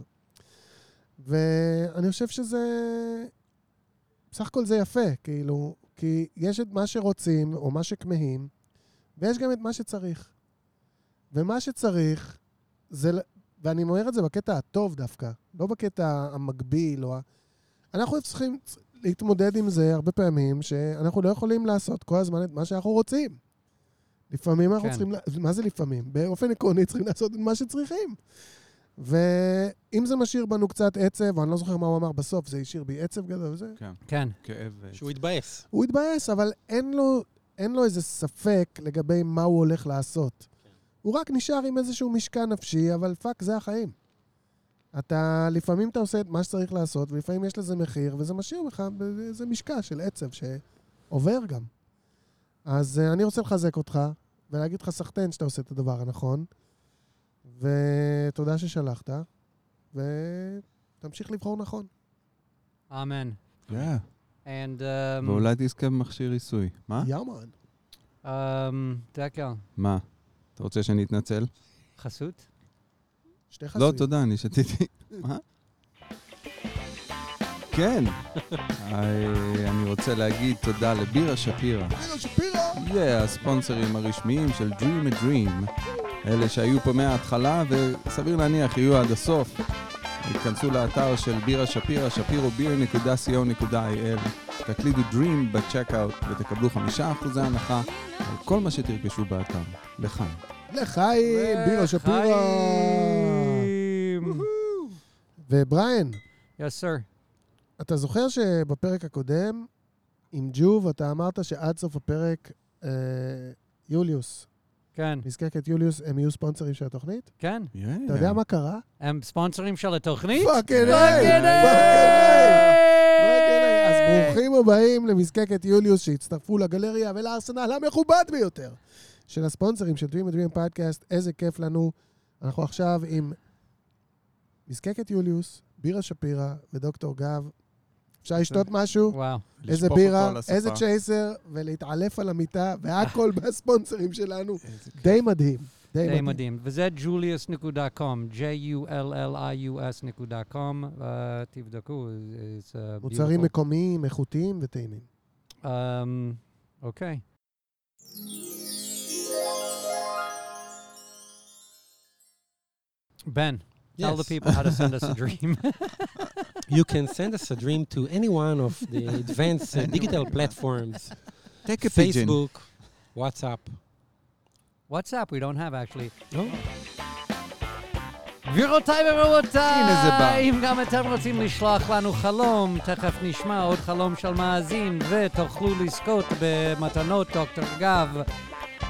ואני חושב שזה... בסך הכל זה יפה, כאילו, כי יש את מה שרוצים, או מה שכמהים, ויש גם את מה שצריך. ומה שצריך, זה... ואני אומר את זה בקטע הטוב דווקא, לא בקטע המקביל, או ה... אנחנו צריכים להתמודד עם זה הרבה פעמים, שאנחנו לא יכולים לעשות כל הזמן את מה שאנחנו רוצים. לפעמים אנחנו כן. צריכים... מה זה לפעמים? באופן עקרוני צריכים לעשות את מה שצריכים. ואם זה משאיר בנו קצת עצב, אני לא זוכר מה הוא אמר בסוף, זה השאיר בי עצב גדול וזה, כן, כן. כאב. שהוא התבאס. הוא התבאס, אבל אין לו, אין לו איזה ספק לגבי מה הוא הולך לעשות. הוא רק נשאר עם איזשהו משקע נפשי, אבל fuck, זה החיים. אתה, לפעמים אתה עושה את מה שצריך לעשות, ולפעמים יש לזה מחיר, וזה משאיר לך באיזה משקע של עצב שעובר גם. אז אה, אני רוצה לחזק אותך, ולהגיד לך סחטיין שאתה עושה את הדבר הנכון, ותודה ששלחת, ותמשיך לבחור נכון. אמן. Yeah. And, um, ואולי תזכה במכשיר עיסוי. מה? יאמן. um, דקל, מה? אתה רוצה שאני אתנצל? חסות? שתי לא, חסויים. תודה, אני שתיתי. מה? כן. אני רוצה להגיד תודה לבירה שפירא. בירה שפירא! זה הספונסרים הרשמיים של Dream a Dream. אלה שהיו פה מההתחלה, וסביר להניח יהיו עד הסוף. היכנסו לאתר של בירה שפירא, שפירוביר.co.il. תקלידו Dream בצ'קאוט ותקבלו חמישה אחוזי הנחה על כל מה שתרכשו באתר. לחיים. לחיים, בירה שפירא! ובריין, Yes, sir. אתה זוכר שבפרק הקודם, עם ג'וב, אתה אמרת שעד סוף הפרק, אה, יוליוס, כן, מזקקת יוליוס, הם יהיו ספונסרים של התוכנית? כן. אתה יודע מה קרה? הם ספונסרים של התוכנית? Fucking A! Fucking A! אז! ברוכים הבאים למזקקת יוליוס, שהצטרפו לגלריה ולארסנל המכובד ביותר של הספונסרים של Dream a Dream פודקאסט. איזה כיף לנו. אנחנו עכשיו עם מזקקת יוליוס, בירה שפירא ודוקטור גב. אפשר לשתות משהו? וואו. איזה בירה. איזה צ'ייסר, ולהתעלף על המיטה, והכל בספונסרים שלנו. די מדהים. די די מדהים. מדהים. וזה julius.com, j-u-l-l-i-u-s.com. Uh, תבדקו. it's, uh, מוצרים beautiful. מקומיים, איכותיים וטעימים. Um, okay. Ben, tell the Yes. people how to send us a dream. You can send us a dream to any one of the advanced uh, digital platforms. Take a pigeon. Facebook, WhatsApp. WhatsApp we don't have actually. No? גבירותיי ורבותיי, הנה זה בא. אם גם אתם רוצים לשלוח לנו חלום, תכף נשמע עוד חלום של מאזין, ותוכלו לזכות במתנות דוקטור גב.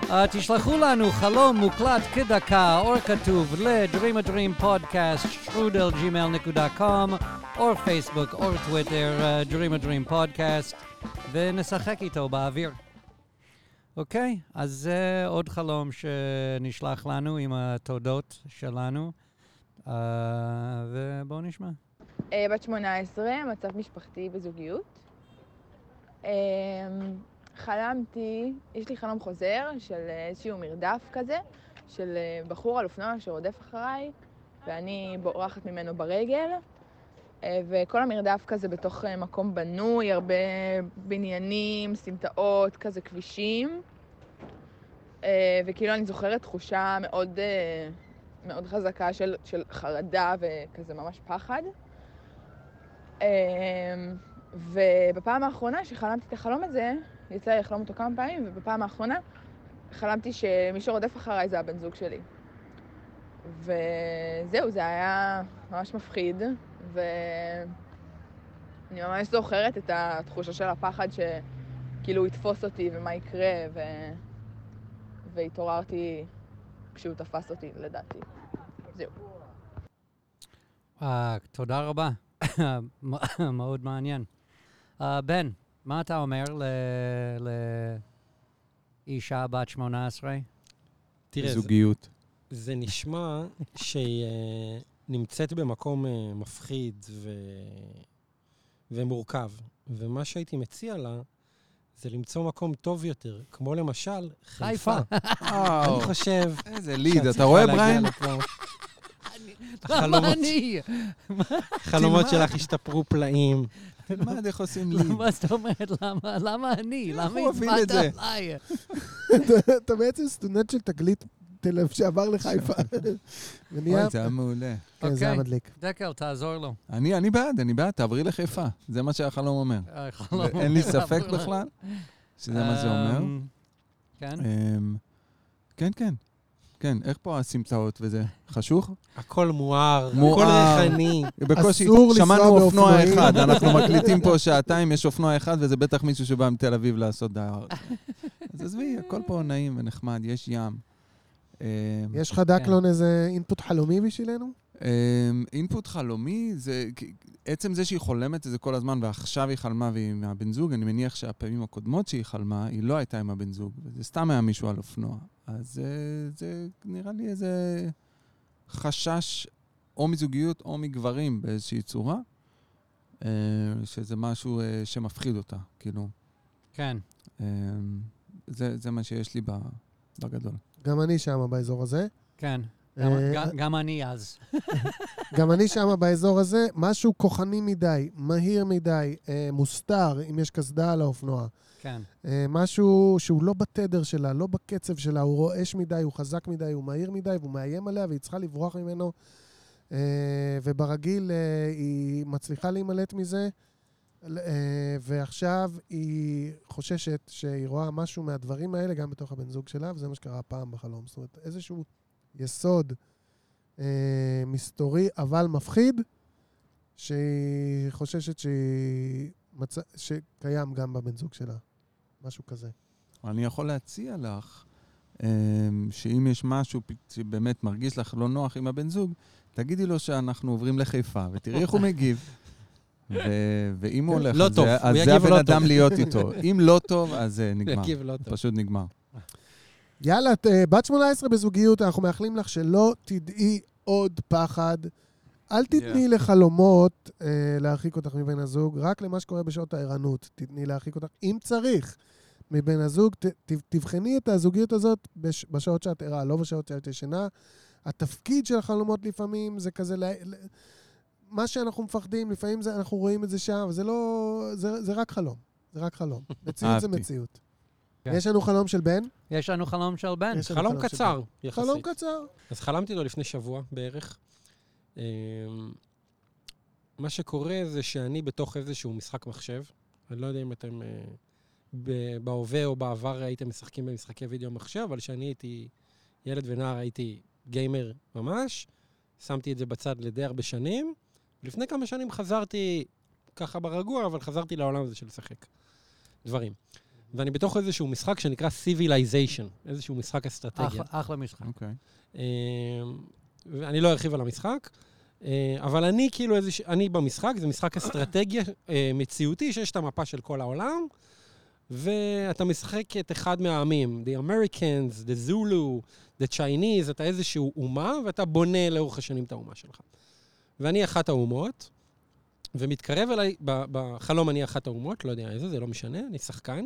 Uh, תשלחו לנו חלום מוקלט כדקה, או כתוב ל-Dream a Dream Podcast, שטרודלג'ימל.com, או פייסבוק, או טוויטר, uh, Dream a Dream Podcast, ונשחק איתו באוויר. אוקיי, אז זה עוד חלום שנשלח לנו עם התודות שלנו, uh, ובואו נשמע. אה, בת 18, מצב משפחתי וזוגיות. אה, חלמתי, יש לי חלום חוזר של איזשהו מרדף כזה, של אה, בחור על אופנוע שרודף אחריי, ואני בורחת ממנו ברגל. אה, וכל המרדף כזה בתוך אה, מקום בנוי, הרבה בניינים, סמטאות, כזה כבישים. אה, וכאילו אני זוכרת תחושה מאוד, אה, מאוד חזקה של, של חרדה וכזה ממש פחד. ובפעם האחרונה שחלמתי את החלום הזה, יצא לי לחלום אותו כמה פעמים, ובפעם האחרונה חלמתי שמי שרודף אחריי זה הבן זוג שלי. וזהו, זה היה ממש מפחיד, ואני ממש זוכרת את התחושה של הפחד שכאילו הוא יתפוס אותי ומה יקרה, ו... והתעוררתי כשהוא תפס אותי, לדעתי. זהו. תודה רבה. מאוד מעניין. אה, בן, מה אתה אומר ל- לאישה בת 18? תראה, זה- זוגיות. זה נשמע שהיא אה, נמצאת במקום אה, מפחיד ו... ומורכב, ומה שהייתי מציע לה זה למצוא מקום טוב יותר, כמו למשל חיפה. אני חושב... איזה ליד, אתה רואה, בריין? החלומות-. שלך השתפרו פלאים. תלמד איך עושים ליד. מה זאת אומרת? למה- למה אני? למה הצבעת זה? עליי? אתה- בעצם סטודנט של תגלית תל אביב שעבר לחיפה. ונהיה... אוי, זה היה מעולה. כן, זה היה אוקיי. מדליק. דקל, תעזור לו. אני אני בעד, אני בעד, תעברי לחיפה. זה מה שהחלום אומר. אה, אין לי אומר, ספק בכלל שזה מה זה אומר. אמ, כן? אמ, כן, כן. כן, איך פה הסמטאות וזה? חשוך? הכל מואר, הכל. ריחני. בקושי, שמענו אופנוע. אחד, אנחנו מקליטים פה שעתיים, יש אופנוע אחד, וזה בטח מישהו שבא מתל אביב לעשות דייר. אז עזבי, הכל פה נעים ונחמד, יש ים. אמ, יש לך דקלון איזה אינפוט חלומי בשבילנו? אינפוט חלומי, זה עצם זה שהיא חולמת את זה כל הזמן, ועכשיו היא חלמה והיא עם הבן זוג, אני מניח שהפעמים הקודמות שהיא חלמה, היא לא הייתה עם הבן זוג, וזה סתם היה מישהו על אופנוע. אז אה, זה נראה לי איזה חשש או מזוגיות או מגברים באיזושהי צורה, אה, שזה משהו אה, שמפחיד אותה, כאילו. כן. זה, זה מה שיש לי ב- בגדול. גם אני שם באזור הזה. כן. גם- גם- גם אני אז. גם אני שם באזור הזה, משהו כוחני מדי, מהיר מדי, מוסתר, אם יש קסדה על האופנוע. כן. אה, משהו שהוא לא בתדר שלה, לא בקצב שלה, הוא רועש מדי, הוא חזק מדי, הוא מהיר מדי, והוא מאיים עליה, והיא צריכה לברוח ממנו. אה, וברגיל אה, היא מצליחה להימלט מזה, ועכשיו היא חוששת שהיא רואה משהו מהדברים האלה גם בתוך הבן זוג שלה, וזה מה שקרה הפעם בחלום. זאת אומרת, איזשהו יסוד מסתורי, אבל מפחיד, שהיא חוששת שהיא מצ... שקיים גם בבן זוג שלה. משהו כזה. אני יכול להציע לך אמ, שאם יש משהו שבאמת מרגיש לך לא נוח עם הבן זוג, תגידי לו שאנחנו עוברים לחיפה, ותראי איך הוא מגיב. ו- ואם הוא הולך לא על טוב, אז זה הבן לא אדם טוב. להיות איתו. אם לא טוב, אז זה נגמר. יגיב לא טוב. פשוט נגמר. יאללה, את, אה, בת 18 בזוגיות, אנחנו מאחלים לך שלא תדעי עוד פחד. אל תתני לחלומות אה, להרחיק אותך מבן הזוג, רק למה שקורה בשעות הערנות תתני להרחיק אותך, אם צריך, מבן הזוג. ת, ת, תבחני את הזוגיות הזאת בש, בשעות שאת ערה, לא בשעות שאת ישנה. התפקיד של החלומות לפעמים זה כזה... לה, לה, מה שאנחנו מפחדים, לפעמים זה, אנחנו רואים את זה שם, זה לא... זה, זה רק חלום. זה רק חלום. מציאות זה. מציאות. כן. יש לנו חלום של בן? יש לנו חלום של בן. חלום של קצר. יחסית. חלום קצר. אז חלמתי אותו לפני שבוע בערך. אמ, מה שקורה זה שאני בתוך איזשהו משחק מחשב. אני לא יודע אם אתם אה, בהווה או בעבר הייתם משחקים במשחקי וידאו מחשב, אבל כשאני הייתי ילד ונער הייתי גיימר ממש. שמתי את זה בצד לדי הרבה שנים. לפני כמה שנים חזרתי, ככה ברגוע, אבל חזרתי לעולם הזה של לשחק דברים. ואני בתוך איזשהו משחק שנקרא Civilization, איזשהו משחק אסטרטגיה. אחלה- אחלה משחק. אוקיי. ואני לא ארחיב על המשחק, אה, אבל אני כאילו איזה... אני במשחק, זה משחק אסטרטגיה אה, מציאותי, שיש את המפה של כל העולם, ואתה משחק את אחד מהעמים, The Americans, The Zulu, The Chinese, אתה איזשהו אומה, ואתה בונה לאורך השנים את האומה שלך. ואני אחת האומות, ומתקרב אליי, בחלום אני אחת האומות, לא יודע איזה, זה לא משנה, אני שחקן,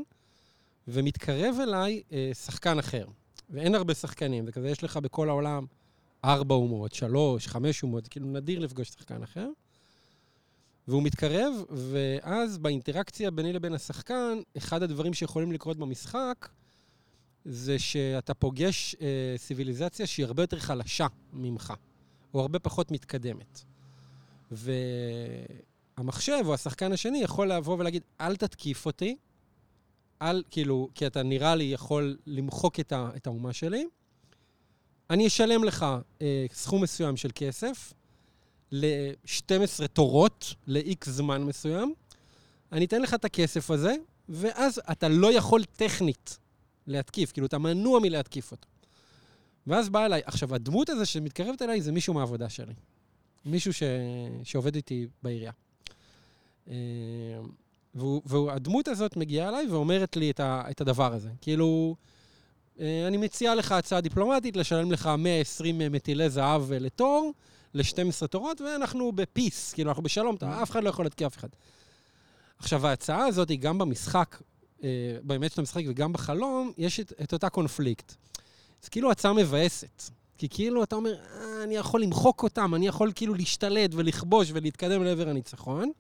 ומתקרב אליי אה, שחקן אחר. ואין הרבה שחקנים, זה כזה, יש לך בכל העולם ארבע אומות, שלוש, חמש אומות, כאילו נדיר לפגוש שחקן אחר. והוא מתקרב, ואז באינטראקציה ביני לבין השחקן, אחד הדברים שיכולים לקרות במשחק, זה שאתה פוגש אה, סיביליזציה שהיא הרבה יותר חלשה ממך, או הרבה פחות מתקדמת. והמחשב או השחקן השני יכול לבוא ולהגיד, אל תתקיף אותי, אל, כאילו, כי אתה נראה לי יכול למחוק את, ה, את האומה שלי, אני אשלם לך אה, סכום מסוים של כסף ל-12 תורות, ל-X זמן מסוים. אני אתן לך את הכסף הזה, ואז אתה לא יכול טכנית להתקיף, כאילו, אתה מנוע מלהתקיף אותו. ואז בא אליי, עכשיו, הדמות הזו שמתקרבת אליי זה מישהו מהעבודה שלי. מישהו ש... שעובד איתי בעירייה. אה, והדמות הזאת מגיעה אליי ואומרת לי את, ה, את הדבר הזה. כאילו, אני מציע לך הצעה דיפלומטית, לשלם לך 120 מטילי זהב אה, לתור, ל-12 תורות, ואנחנו בפיס, כאילו, אנחנו בשלום, אתה, אף אחד לא יכול להתקיע אף אחד. עכשיו, ההצעה הזאת היא גם במשחק, אה, באמת של המשחק וגם בחלום, יש את, את אותה קונפליקט. זה כאילו הצעה מבאסת. כי כאילו אתה אומר, אה, אני יכול למחוק אותם, אני יכול כאילו להשתלט ולכבוש ולהתקדם לעבר הניצחון.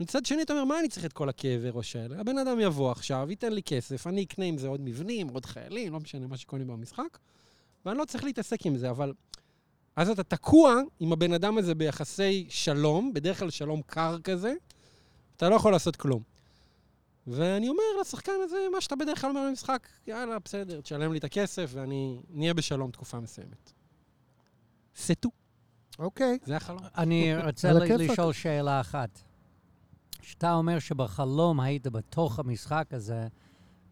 מצד שני, אתה אומר, מה אני צריך את כל הכאבי ראש האלה? הבן אדם יבוא עכשיו, ייתן לי כסף, אני אקנה עם זה עוד מבנים, עוד חיילים, לא משנה מה שקונים במשחק, ואני לא צריך להתעסק עם זה, אבל... אז אתה תקוע עם הבן אדם הזה ביחסי שלום, בדרך כלל שלום קר כזה, אתה לא יכול לעשות כלום. ואני אומר לשחקן הזה, מה שאתה בדרך כלל אומר במשחק, יאללה, בסדר, תשלם לי את הכסף ואני נהיה בשלום תקופה מסוימת. סטו. אוקיי. זה החלום. אני רוצה. לשאול שאלה אחת. כשאתה אומר שבחלום היית בתוך המשחק הזה,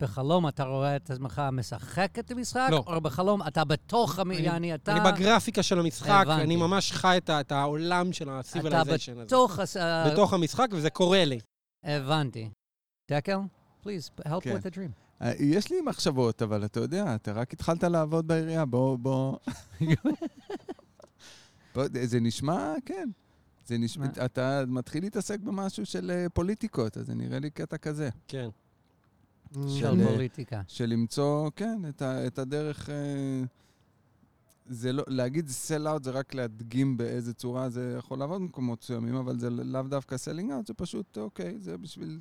בחלום אתה רואה את עצמך משחק את המשחק? לא. או בחלום אתה בתוך, המ... אני- יעני, אתה... אני בגרפיקה של המשחק, הבנתי. אני ממש חי את את העולם של אתה ה-civilization הזה. בתוך... הס- ה- בתוך המשחק, וזה קורה לי. הבנתי. דקל, please, help כן. with the dream. אה, יש לי מחשבות, אבל אתה יודע, אתה רק התחלת לעבוד בעירייה, בוא, בוא... בוא, זה נשמע, כן. זה נשמע? אתה מתחיל להתעסק במשהו של אה, פוליטיקות, אז זה נראה לי קטע כזה. כן. של אה, פוליטיקה. של למצוא, כן, את, ה, את הדרך... אה, זה לא, להגיד sell out זה רק להדגים באיזה צורה זה יכול לעבוד במקומות מסוימים, אבל זה לאו דווקא selling out, זה פשוט, אוקיי, זה בשביל,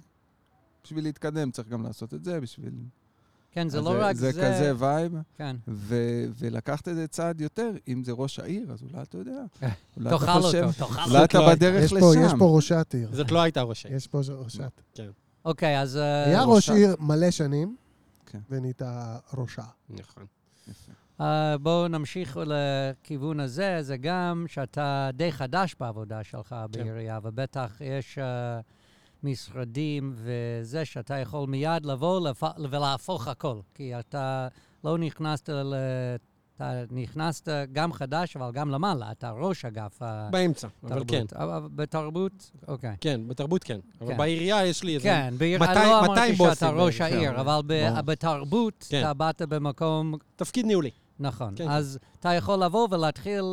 בשביל להתקדם, צריך גם לעשות את זה, בשביל... כן, זה לא רק זה. זה. זה כזה vibe, כן. ו- ולקחת את זה צעד יותר, אם זה ראש העיר, אז אולי אתה יודע. אולי אתה תאכל חושב- אותו, תאכל אולי אותו. אתה בדרך יש לשם. פה, יש פה ראשת עיר. זאת לא הייתה ראש העיר. יש פה ראשת. אוקיי, אז... אה, היה ראש ראשת. עיר מלא שנים, כן. ונהייתה ראשה. נכון. אה, בואו נמשיך לכיוון הזה, זה גם שאתה די חדש בעבודה שלך כן. בעירייה, ובטח יש אה, משרדים וזה שאתה יכול מיד לבוא לפ- ולהפוך הכל, כי אתה לא נכנסת ל... אתה נכנסת גם חדש, אבל גם למעלה, אתה ראש אגף התרבות. באמצע, אבל כן. אבל בתרבות, אוקיי. כן, בתרבות כן. אבל כן. בעירייה יש לי איזה... כן, בעיר, 200 לא 200 אמרתי שאתה ראש העיר, אבל. בתרבות כן. אתה באת במקום תפקיד ניהולי. נכון. כן, אז אתה יכול לבוא ולהתחיל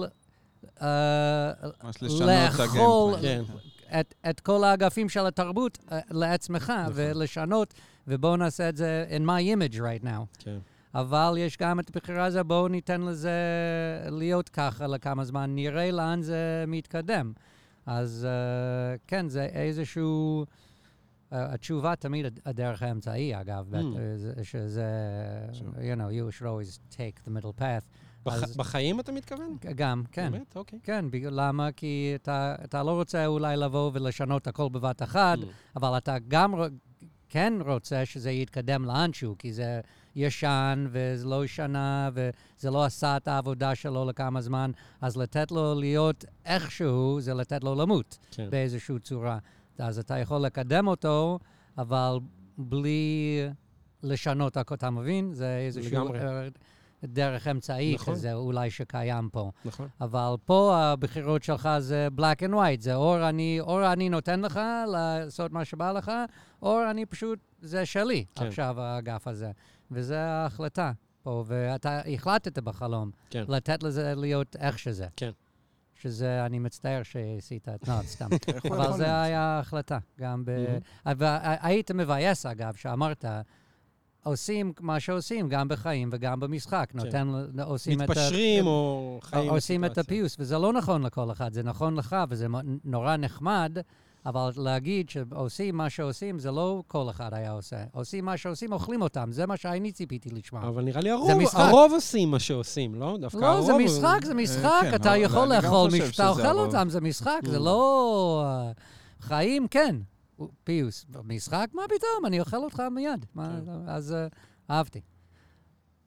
אה, ממש לשנות את. את, את כל האגפים של התרבות אה, לעצמך, נכון. ולשנות, ובואו נעשה את זה in my image right now. כן. אבל יש גם את הבחירה הזו, בואו ניתן לזה להיות ככה לכמה זמן, נראה לאן זה מתקדם. אז אה, כן, זה איזשהו... אה, התשובה תמיד הד- הדרך האמצעי, אגב, Mm. שזה, Sure. you know, you should always take the middle path. בח- אז- בחיים אתה מתכוון? גם, כן. באמת? אוקיי. כן, למה? כי אתה, אתה לא רוצה אולי לבוא ולשנות הכל בבת אחת, Mm. אבל אתה גם כן רוצה שזה יתקדם לאנשהו, כי זה ישן וזה לא שנה וזה לא עשה את העבודה שלו לכמה זמן, אז לתת לו להיות איכשהו זה לתת לו למות כן. באיזושהי צורה. אז אתה יכול לקדם אותו, אבל בלי לשנות הכל, אתה מבין? זה איזשהו לגמרי. דרך אמצעי נכון. כזה אולי שקיים פה. נכון. אבל פה הבחירות שלך זה black and white, זה או אני, או אני נותן לך לעשות מה שבא לך, או אני פשוט, זה שלי כן. עכשיו האגף הזה. וזו ההחלטה פה, ואתה החלטת בחלום כן. לתת לזה להיות איך שזה. כן. שזה, אני מצטער שעשית את, לא, סתם. אבל זה להיות? היה ההחלטה, גם ב... והיית מבאס, אגב, שאמרת, עושים מה שעושים, גם בחיים וגם במשחק. נותן, ל- עושים את ה... מתפשרים או חיים עושים את. הפיוס, וזה לא נכון לכל אחד, זה נכון לך, וזה נורא נחמד, אבל להגיד שעושים מה שעושים, זה לא כל אחד היה עושה. עושים מה שעושים, אוכלים אותם, זה מה שאני ציפיתי לשמוע. אבל נראה לי הרוב, משחק. הרוב עושים מה שעושים, לא? דווקא לא, הרוב... זה משחק, זה משחק, כן, אתה יכול לאכול חושב מישהו, שזה אתה אוכל הרוב. אותם, זה משחק, זה Mm. לא... אה, חיים, כן. פיוס. משחק? מה פתאום, אני אוכל אותך מיד. מה- כן. אז אה, אהבתי.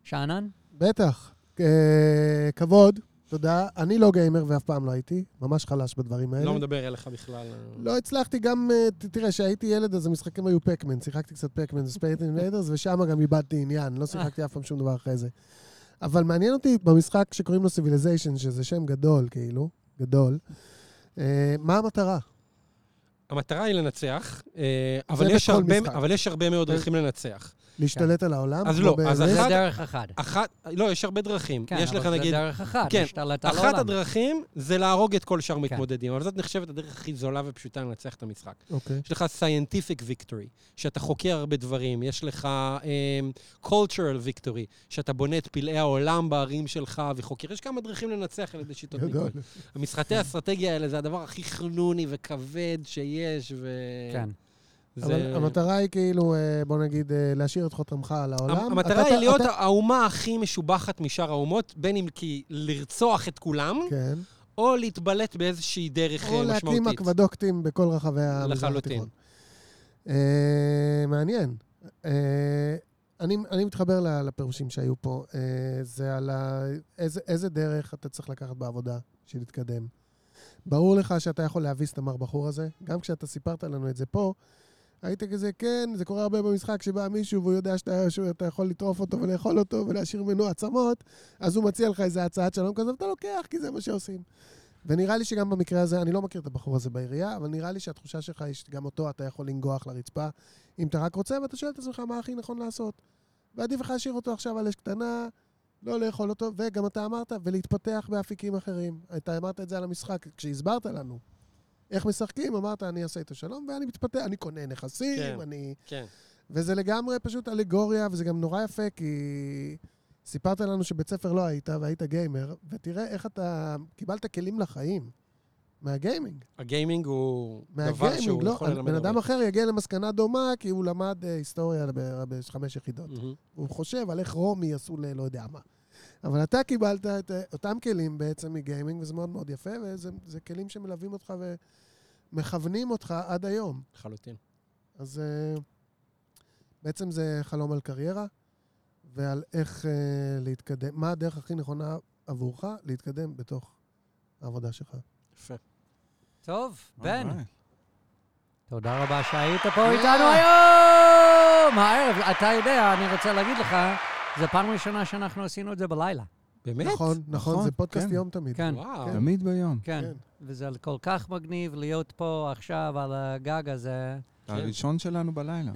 שאנן? בטח. אה, כבוד, תודה. אני לא גיימר ואף פעם לא הייתי, ממש חלש בדברים האלה. לא מדבר אליך בכלל. לא הצלחתי גם, אה, תראה, כשהייתי ילד אז המשחקים היו פקמן, שיחקתי קצת פקמן ו Space Invaders, ושם גם איבדתי עניין, לא שיחקתי אף פעם שום דבר אחרי זה. אבל מעניין אותי במשחק שקוראים לו Civilization, שזה שם גדול, כאילו, גדול, מה המטרה? המטרה היא לנצח, אה, אבל יש הרבה-. אבל יש הרבה מאוד. דרכים לנצח. להשתלט על העולם? אז לא, אז זה- זה אחת- דרך אחת. אחת, לא, יש הרבה דרכים. כן, יש לך אבל זה נגיד... דרך אחת, כן, להשתלט על אחת העולם. הדרכים זה להרוג את כל שאר כן. מתמודדים, אבל זאת נחשבת הדרך הכי זולה ופשוטה לנצח את המשחק. אוקיי. יש לך scientific victory, שאתה חוקר הרבה דברים, יש לך um, cultural victory, שאתה בונה את פלאי העולם בערים שלך וחוקר. יש כמה דרכים לנצח על ידי שיטות. ניקוי. המשחקי האסטרטגיה האלה זה הדבר הכי חנוני וכבד שיש, ו... כן. אבל המטרה היא כאילו, אה, בוא נגיד, אה, להשאיר את חותמך על העולם. המטרה אתה- היא להיות אתה- האומה הכי משובחת משאר האומות, בין אם כי לרצוח את כולם, כן. או להתבלט באיזושהי דרך או אה, להקים משמעותית. אקוודוקטים בכל רחבי המזרח. התיכון. אה, מעניין. אה, אני, אני מתחבר לפירושים שהיו פה. אה, זה על ה, איזה, איזה דרך אתה צריך לקחת בעבודה בשביל להתקדם. ברור לך שאתה יכול להביס את המר בחור הזה. גם כשאתה סיפרת לנו את זה פה, היית כזה, כן, זה קורה הרבה במשחק שבא מישהו והוא יודע שאתה, שאתה יכול לטרוף אותו ולאכול אותו ולהשאיר ממנו עצמות, אז הוא מציע לך איזה הצעת שלום כזה, ואתה לוקח, כי זה מה שעושים. ונראה לי שגם במקרה הזה, אני לא מכיר את הבחור הזה בעירייה, אבל נראה לי שהתחושה שלך היא שגם אותו אתה יכול לנגוח לרצפה, אם אתה רק רוצה, ואתה שואל את עצמך מה הכי נכון לעשות. ועדיף לך להשאיר אותו עכשיו על אש קטנה, לא לאכול אותו, וגם אתה אמרת, ולהתפתח באפיקים אחרים. אתה אמרת את זה על המשחק, כשהסברת לנו. איך משחקים, אמרת, אני אעשה איתו שלום, ואני מתפתח, אני קונה נכסים, כן. אני... כן. וזה לגמרי פשוט אלגוריה, וזה גם נורא יפה, כי סיפרת לנו שבית ספר לא היית, והיית גיימר, ותראה איך אתה קיבלת כלים לחיים מהגיימינג. הגיימינג הוא דבר מהגיימינג, שהוא לא, יכול ללמד בן אדם. אחר יגיע למסקנה דומה, כי הוא למד אה, היסטוריה בחמש יחידות. מהמם. הוא חושב על איך רומי עשו ללא יודע מה. אבל אתה קיבלת את אה, אותם כלים בעצם מגיימינג, וזה מאוד מאוד יפה, וזה זה כלים שמלווים אותך ומכוונים אותך עד היום. לחלוטין. אז אה, בעצם זה חלום על קריירה, ועל איך אה, להתקדם, מה הדרך הכי נכונה עבורך להתקדם בתוך העבודה שלך. יפה. טוב, בן, אוקיי. תודה רבה שהיית פה איתנו היום! הערב, אתה יודע, אני רוצה להגיד לך, זו פעם ראשונה שאנחנו עשינו את זה בלילה. באמת? נכון, נכון, נכון, זה פודקאסט כן. יום תמיד. כן, וואו. כן. תמיד ביום. כן. כן. וזה כל כך מגניב להיות פה עכשיו על הגג הזה. הראשון שלנו בלילה.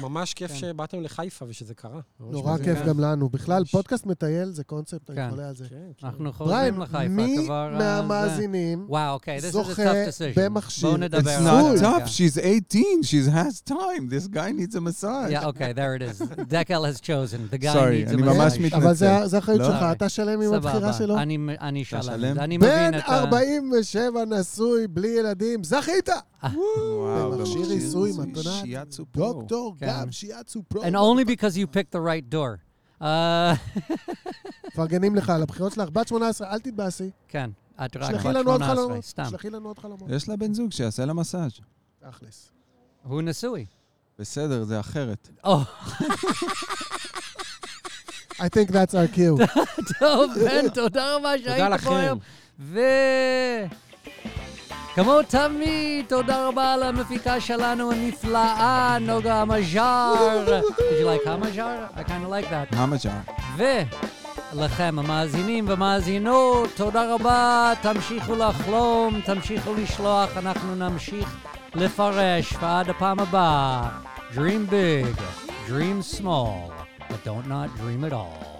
ממש כיף כן. שבאתם לחיפה ושזה קרה. נורא. כיף גם לנו. בכלל. פודקאסט מטייל זה קונספט, אני כן. חולה על זה. כן, כן. אנחנו חוזרים לחיפה מי כבר... אה, זה- מהמאזינים אוקיי, this is a זוכה tough decision. במכשיר? בואו נדבר It's על not זה. tough, she's 18, she has time. This guy needs a massage. Yeah, okay, there it is. Dekel has chosen. The guy Sorry, needs a אני ממש massage. מתנצל. אבל זה זה האחריות לא? שלך, אתה שלם עם הבחירה שלו? אני- שלם. בן מבין את ה... 47 נשוי, בלי ילדים, זכית! וואו, במכשיר עיסוי, מתנה. שיאצו פרו. דוקטור כן. גב, שיאצו פרו. And only because you picked the right door. אה, מפרגנים לך על הבחירות שלך. בת 18, אל תתבאסי. כן, את רק בת לנו עוד 18, חלומות. סתם. שלחי לנו עוד חלומות. יש לה בן זוג שיעשה לה מסאז'. תכלס. הוא נשוי. בסדר, זה אחרת. או, I think that's our cue. טוב, בן, תודה רבה שהיית פה לכם. היום. ו... כמו תמיד, תודה רבה למפיקה שלנו הנפלאה, נוגה מז'אר. Did you like המז'אר? I kind of like that. המג'ה. ולכם המאזינים והמאזינות, תודה רבה, תמשיכו לחלום, תמשיכו לשלוח, אנחנו נמשיך לפרש, ועד הפעם הבאה, Dream big, dream small, but don't not dream at all.